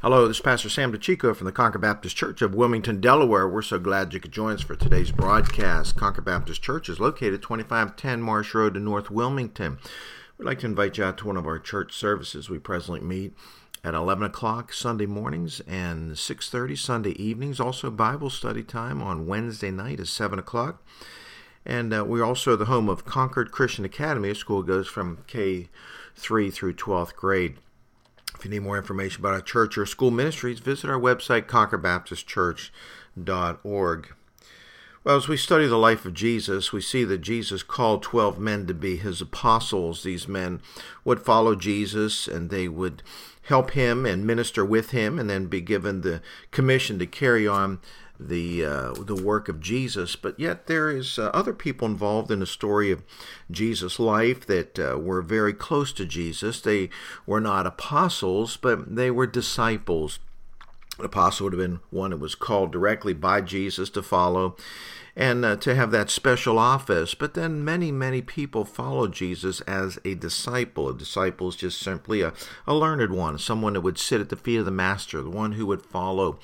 Hello, this is Pastor Sam DeChico from the Concord Baptist Church of Wilmington, Delaware. We're so glad you could join us for today's broadcast. Concord Baptist Church is located 2510 Marsh Road in North Wilmington. We'd like to invite you out to one of our church services. We presently meet at 11 o'clock Sunday mornings and 6.30 Sunday evenings. Also Bible study time on Wednesday night at 7 o'clock. And uh, we're also the home of Concord Christian Academy. A school goes from K3 through 12th grade. If you need more information about our church or school ministries, visit our website, concordbaptistchurch.org. Well, as we study the life of Jesus, we see that Jesus called 12 men to be his apostles. These men would follow Jesus and they would help him and minister with him and then be given the commission to carry on the uh, the work of Jesus, but yet there is uh, other people involved in the story of Jesus' life that uh, were very close to Jesus. They were not apostles, but they were disciples. An apostle would have been one that was called directly by Jesus to follow and uh, to have that special office. But then many, many people followed Jesus as a disciple. A disciple is just simply a, a learned one, someone that would sit at the feet of the master, the one who would follow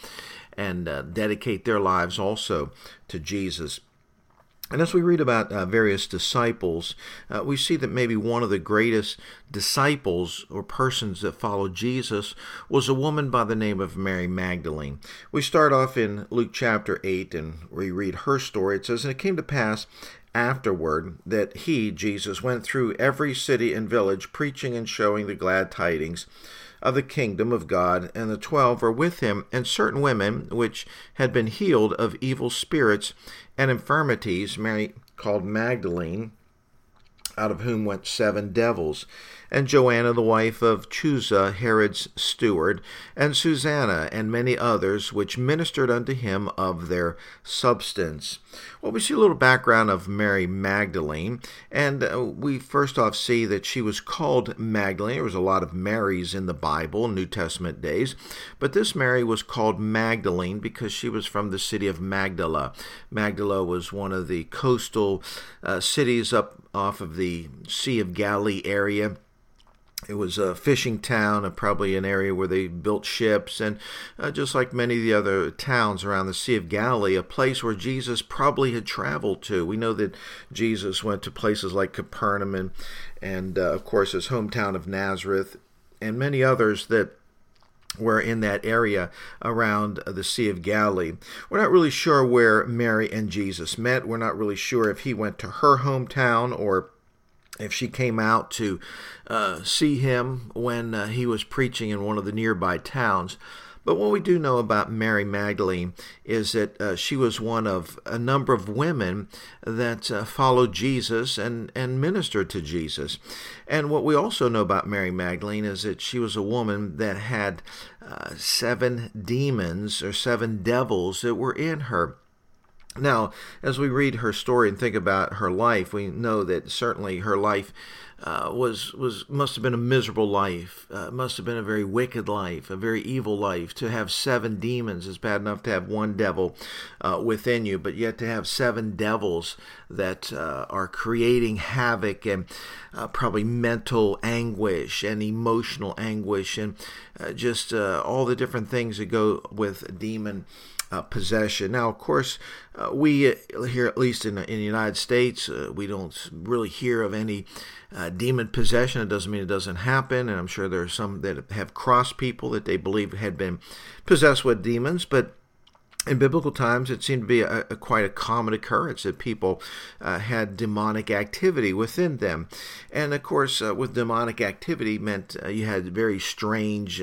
and uh, dedicate their lives also to Jesus. And as we read about uh, various disciples, uh, we see that maybe one of the greatest disciples or persons that followed Jesus was a woman by the name of Mary Magdalene. We start off in Luke chapter 8 and we read her story. It says, And it came to pass afterward that he, Jesus, went through every city and village, preaching and showing the glad tidings of the kingdom of God, and the twelve were with him, and certain women which had been healed of evil spirits and infirmities, Mary called Magdalene, out of whom went seven devils, and Joanna the wife of Chuza, Herod's steward, and Susanna, and many others, which ministered unto him of their substance. Well, we see a little background of Mary Magdalene, and uh, we first off see that she was called Magdalene. There was a lot of Marys in the Bible, New Testament days, but this Mary was called Magdalene because she was from the city of Magdala. Magdala was one of the coastal uh, cities up off of the Sea of Galilee area it was a fishing town, and probably an area where they built ships, and uh, just like many of the other towns around the Sea of Galilee, a place where Jesus probably had traveled to. We know that Jesus went to places like Capernaum and, and uh, of course, his hometown of Nazareth, and many others that were in that area around the Sea of Galilee. We're not really sure where Mary and Jesus met. We're not really sure if he went to her hometown or if she came out to uh, see him when uh, he was preaching in one of the nearby towns. But what we do know about Mary Magdalene is that uh, she was one of a number of women that uh, followed Jesus and, and ministered to Jesus. And what we also know about Mary Magdalene is that she was a woman that had uh, seven demons or seven devils that were in her. Now, as we read her story and think about her life, we know that certainly her life uh, was was must have been a miserable life. Uh, must have been a very wicked life, a very evil life. To have seven demons is bad enough to have one devil uh, within you, but yet to have seven devils that uh, are creating havoc and uh, probably mental anguish and emotional anguish and uh, just all the different things that go with demon uh, possession. Now, of course, uh, we uh, here, at least in, in the United States, uh, we don't really hear of any uh, demon possession. It doesn't mean it doesn't happen, and I'm sure there are some that have crossed people that they believe had been possessed with demons, but in biblical times, it seemed to be a, a quite a common occurrence that people uh, had demonic activity within them, and of course, uh, with demonic activity meant uh, you had very strange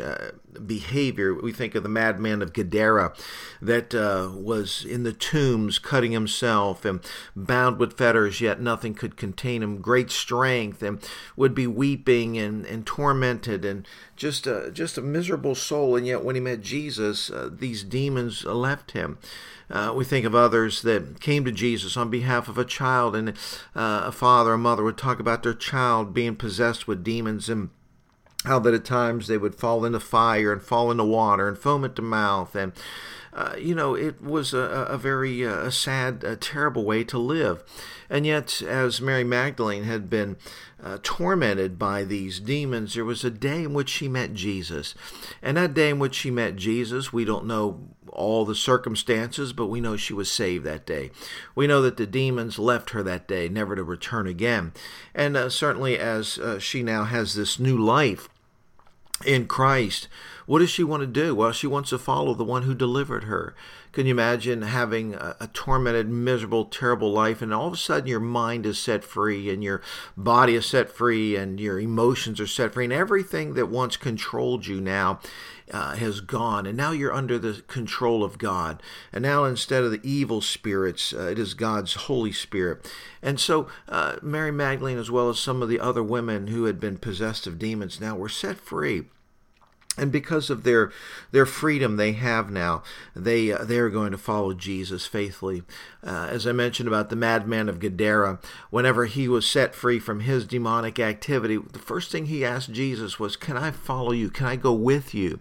behavior. We think of the madman of Gadara that uh, was in the tombs, cutting himself and bound with fetters, yet nothing could contain him. Great strength, and would be weeping and, and tormented, and just a, just a miserable soul. And yet, when he met Jesus, uh, these demons left him. Uh, we think of others that came to Jesus on behalf of a child, and uh, a father or mother would talk about their child being possessed with demons and how that at times they would fall into fire and fall into water and foam at the mouth and uh, you know, it was a, a very uh, sad, a terrible way to live. And yet, as Mary Magdalene had been uh, tormented by these demons, there was a day in which she met Jesus. And that day in which she met Jesus, we don't know all the circumstances, but we know she was saved that day. We know that the demons left her that day, never to return again. And uh, certainly, as uh, she now has this new life in Christ, what does she want to do? Well, she wants to follow the one who delivered her. Can you imagine having a, a, tormented, miserable, terrible life, and all of a sudden your mind is set free, and your body is set free, and your emotions are set free, and everything that once controlled you now uh, has gone, and now you're under the control of God. And now instead of the evil spirits, uh, it is God's Holy Spirit. And so uh, Mary Magdalene, as well as some of the other women who had been possessed of demons, now were set free and because of their their freedom they have now, they uh, they are going to follow Jesus faithfully. Uh, as I mentioned about the madman of Gadara, whenever he was set free from his demonic activity, the first thing he asked Jesus was, "Can I follow you? Can I go with you?"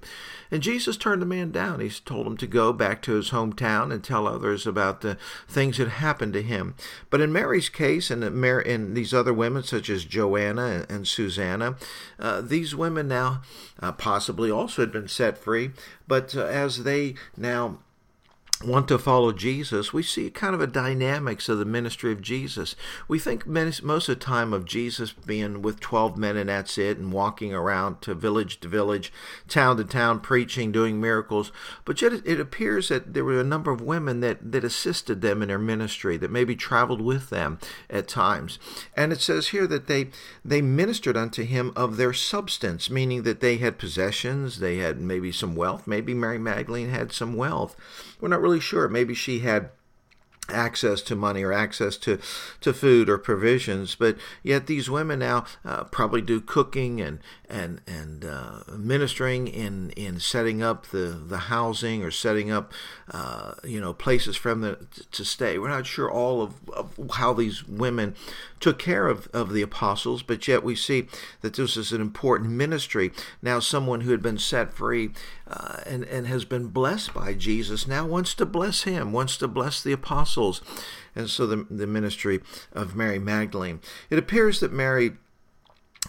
And Jesus turned the man down. He told him to go back to his hometown and tell others about the things that happened to him. But in Mary's case, and in these other women, such as Joanna and Susanna, uh, these women now uh, possibly also had been set free. But uh, as they now want to follow Jesus, we see kind of a dynamics of the ministry of Jesus. We think most of the time of Jesus being with 12 men and that's it, and walking around to village to village, town to town, preaching, doing miracles. But yet it appears that there were a number of women that, that assisted them in their ministry, that maybe traveled with them at times. And it says here that they, they ministered unto him of their substance, meaning that they had possessions, they had maybe some wealth. Maybe Mary Magdalene had some wealth. We're not really sure. Maybe she had access to money or access to, to food or provisions. But yet these women now uh, probably do cooking and and and uh, ministering in in setting up the the housing or setting up uh, you know places for them to, to stay. We're not sure all of, of how these women took care of, of the apostles, but yet we see that this is an important ministry. Now, someone who had been set free uh, and, and has been blessed by Jesus now wants to bless him, wants to bless the apostles. And so the, the ministry of Mary Magdalene. It appears that Mary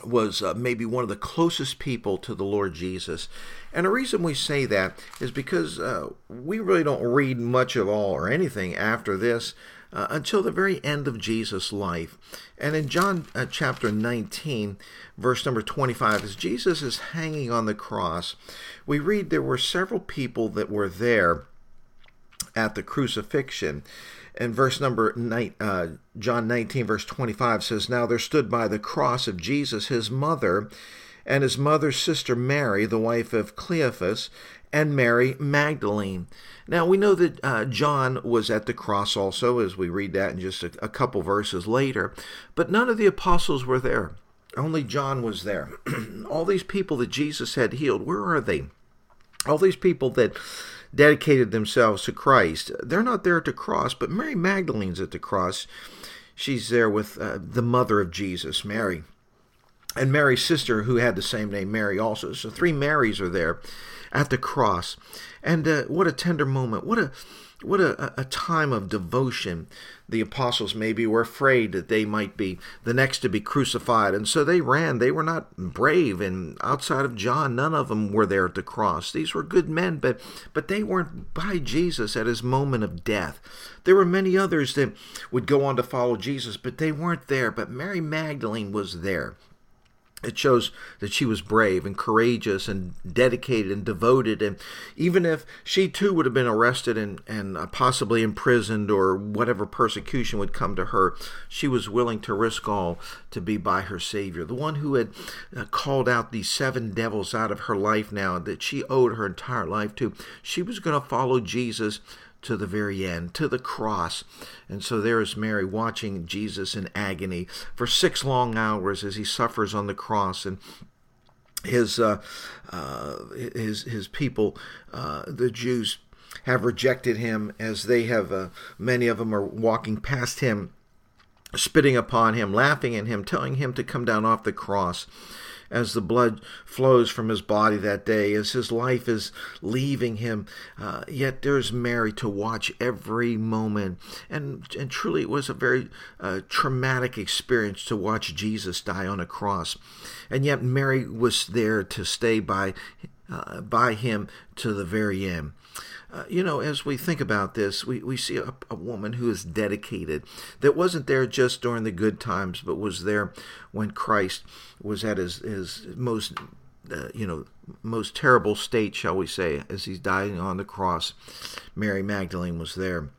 was uh, maybe one of the closest people to the Lord Jesus. And the reason we say that is because uh, we really don't read much of all or anything after this uh, until the very end of Jesus' life. And in John uh, chapter 19, verse number 25, as Jesus is hanging on the cross, we read there were several people that were there at the crucifixion. And verse number nine, uh, John 19, verse 25 says, Now there stood by the cross of Jesus his mother, and his mother's sister Mary, the wife of Cleophas, and Mary Magdalene. Now we know that uh, John was at the cross also, as we read that in just a, a couple verses later, but none of the apostles were there. Only John was there. All these people that Jesus had healed, where are they? All these people that dedicated themselves to Christ, they're not there at the cross, but Mary Magdalene's at the cross. She's there with uh, the mother of Jesus, Mary. And Mary's sister, who had the same name, Mary, also. So three Marys are there at the cross. And uh, what a tender moment. What a what a, a time of devotion. The apostles maybe were afraid that they might be the next to be crucified, and so they ran. They were not brave, and outside of John, none of them were there at the cross. These were good men, but but they weren't by Jesus at his moment of death. There were many others that would go on to follow Jesus, but they weren't there. But Mary Magdalene was there it shows that she was brave and courageous and dedicated and devoted. And even if she too would have been arrested and, and uh, possibly imprisoned or whatever persecution would come to her, she was willing to risk all to be by her Savior. The one who had uh, called out these seven devils out of her life now that she owed her entire life to, she was going to follow Jesus to the very end, to the cross. And so there is Mary watching Jesus in agony for six long hours as he suffers on the cross and his uh, uh, his his people, uh, the Jews, have rejected him as they have. Uh, many of them are walking past him, spitting upon him, laughing at him, telling him to come down off the cross. As the blood flows from his body that day, as his life is leaving him. Uh, yet there's Mary to watch every moment. And, and truly, it was a very uh, traumatic experience to watch Jesus die on a cross. And yet, Mary was there to stay by, uh, by him to the very end. Uh, you know, as we think about this, we, we see a, a, woman who is dedicated, that wasn't there just during the good times, but was there when Christ was at his, his most, uh, you know, most terrible state, shall we say, as he's dying on the cross. Mary Magdalene was there.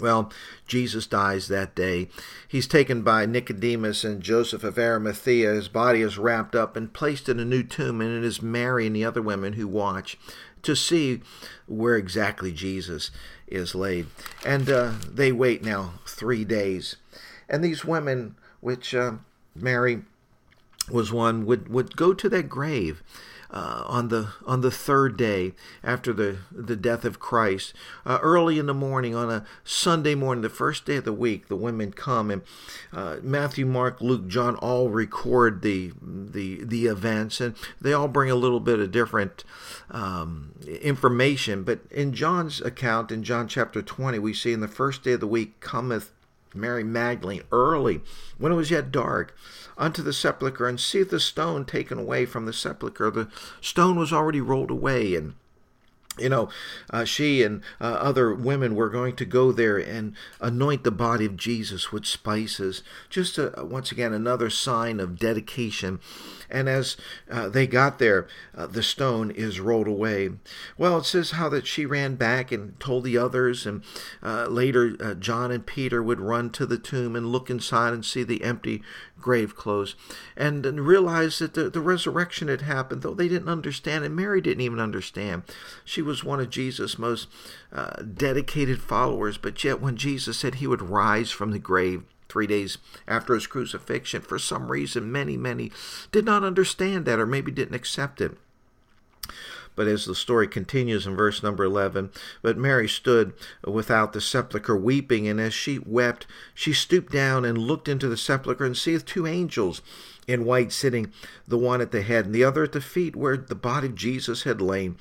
Well, Jesus dies that day. He's taken by Nicodemus and Joseph of Arimathea. His body is wrapped up and placed in a new tomb, and it is Mary and the other women who watch to see where exactly Jesus is laid. And uh, they wait now three days. And these women, which uh, Mary was one, would, would go to that grave uh, on the on the third day after the the death of Christ, uh, early in the morning on a Sunday morning, the first day of the week, the women come and uh, Matthew, Mark, Luke, John all record the the the events, and they all bring a little bit of different um, information. But in John's account, in John chapter twenty, we see in the first day of the week cometh Mary Magdalene early, when it was yet dark, unto the sepulchre, and seeth the stone taken away from the sepulchre. The stone was already rolled away, and you know, uh, she and uh, other women were going to go there and anoint the body of Jesus with spices. Just a, once again, another sign of dedication and as uh, they got there, uh, the stone is rolled away. Well, it says how that she ran back and told the others, and uh, later uh, John and Peter would run to the tomb and look inside and see the empty grave clothes and, and realize that the, the resurrection had happened, though they didn't understand, and Mary didn't even understand. She was one of Jesus' most uh, dedicated followers, but yet when Jesus said he would rise from the grave, three days after his crucifixion. For some reason, many, many did not understand that or maybe didn't accept it. But as the story continues in verse number 11, but Mary stood without the sepulchre weeping, and as she wept, she stooped down and looked into the sepulchre and seeth two angels in white sitting, the one at the head and the other at the feet, where the body of Jesus had lain.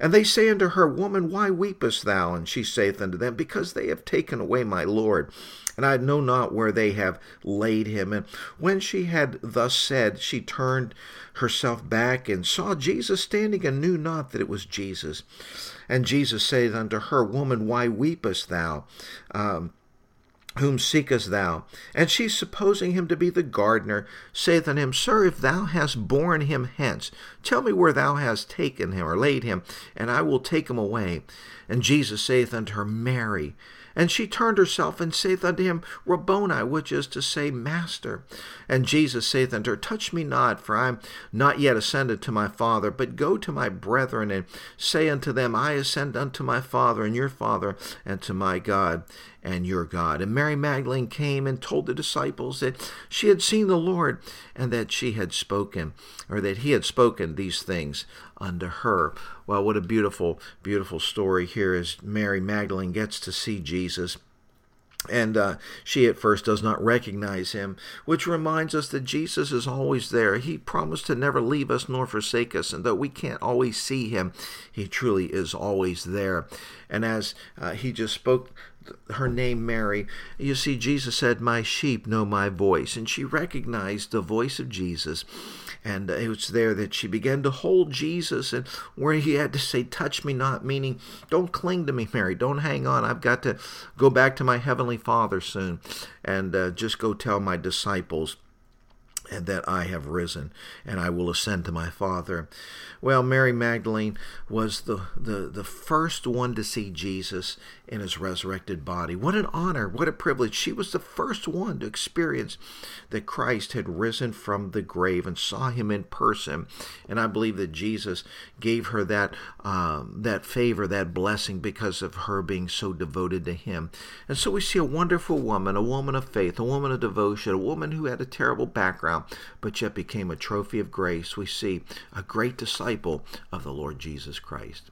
And they say unto her, Woman, why weepest thou? And she saith unto them, Because they have taken away my Lord, and I know not where they have laid him. And when she had thus said, she turned herself back and saw Jesus standing, and knew not that it was Jesus. And Jesus saith unto her, Woman, why weepest thou? Um, whom seekest thou? And she, supposing him to be the gardener, saith unto him, Sir, if thou hast borne him hence, tell me where thou hast taken him, or laid him, and I will take him away. And Jesus saith unto her, Mary. And she turned herself and saith unto him, Rabboni, which is to say, Master. And Jesus saith unto her, Touch me not, for I am not yet ascended to my Father, but go to my brethren and say unto them, I ascend unto my Father and your Father, and to my God and your God. And Mary Magdalene came and told the disciples that she had seen the Lord and that she had spoken, or that he had spoken these things unto her. Well, what a beautiful, beautiful story here as Mary Magdalene gets to see Jesus. And uh, she at first does not recognize him, which reminds us that Jesus is always there. He promised to never leave us nor forsake us, and though we can't always see him, he truly is always there. And as uh, he just spoke her name Mary, you see, Jesus said, My sheep know my voice. And she recognized the voice of Jesus. And it was there that she began to hold Jesus, and where he had to say, Touch me not, meaning, Don't cling to me, Mary. Don't hang on. I've got to go back to my heavenly Father soon and uh, just go tell my disciples and that I have risen, and I will ascend to my Father. Well, Mary Magdalene was the, the, the first one to see Jesus in his resurrected body. What an honor, what a privilege. She was the first one to experience that Christ had risen from the grave and saw him in person. And I believe that Jesus gave her that, um, that favor, that blessing, because of her being so devoted to him. And so we see a wonderful woman, a woman of faith, a woman of devotion, a woman who had a terrible background, but yet became a trophy of grace. We see a great disciple of the Lord Jesus Christ.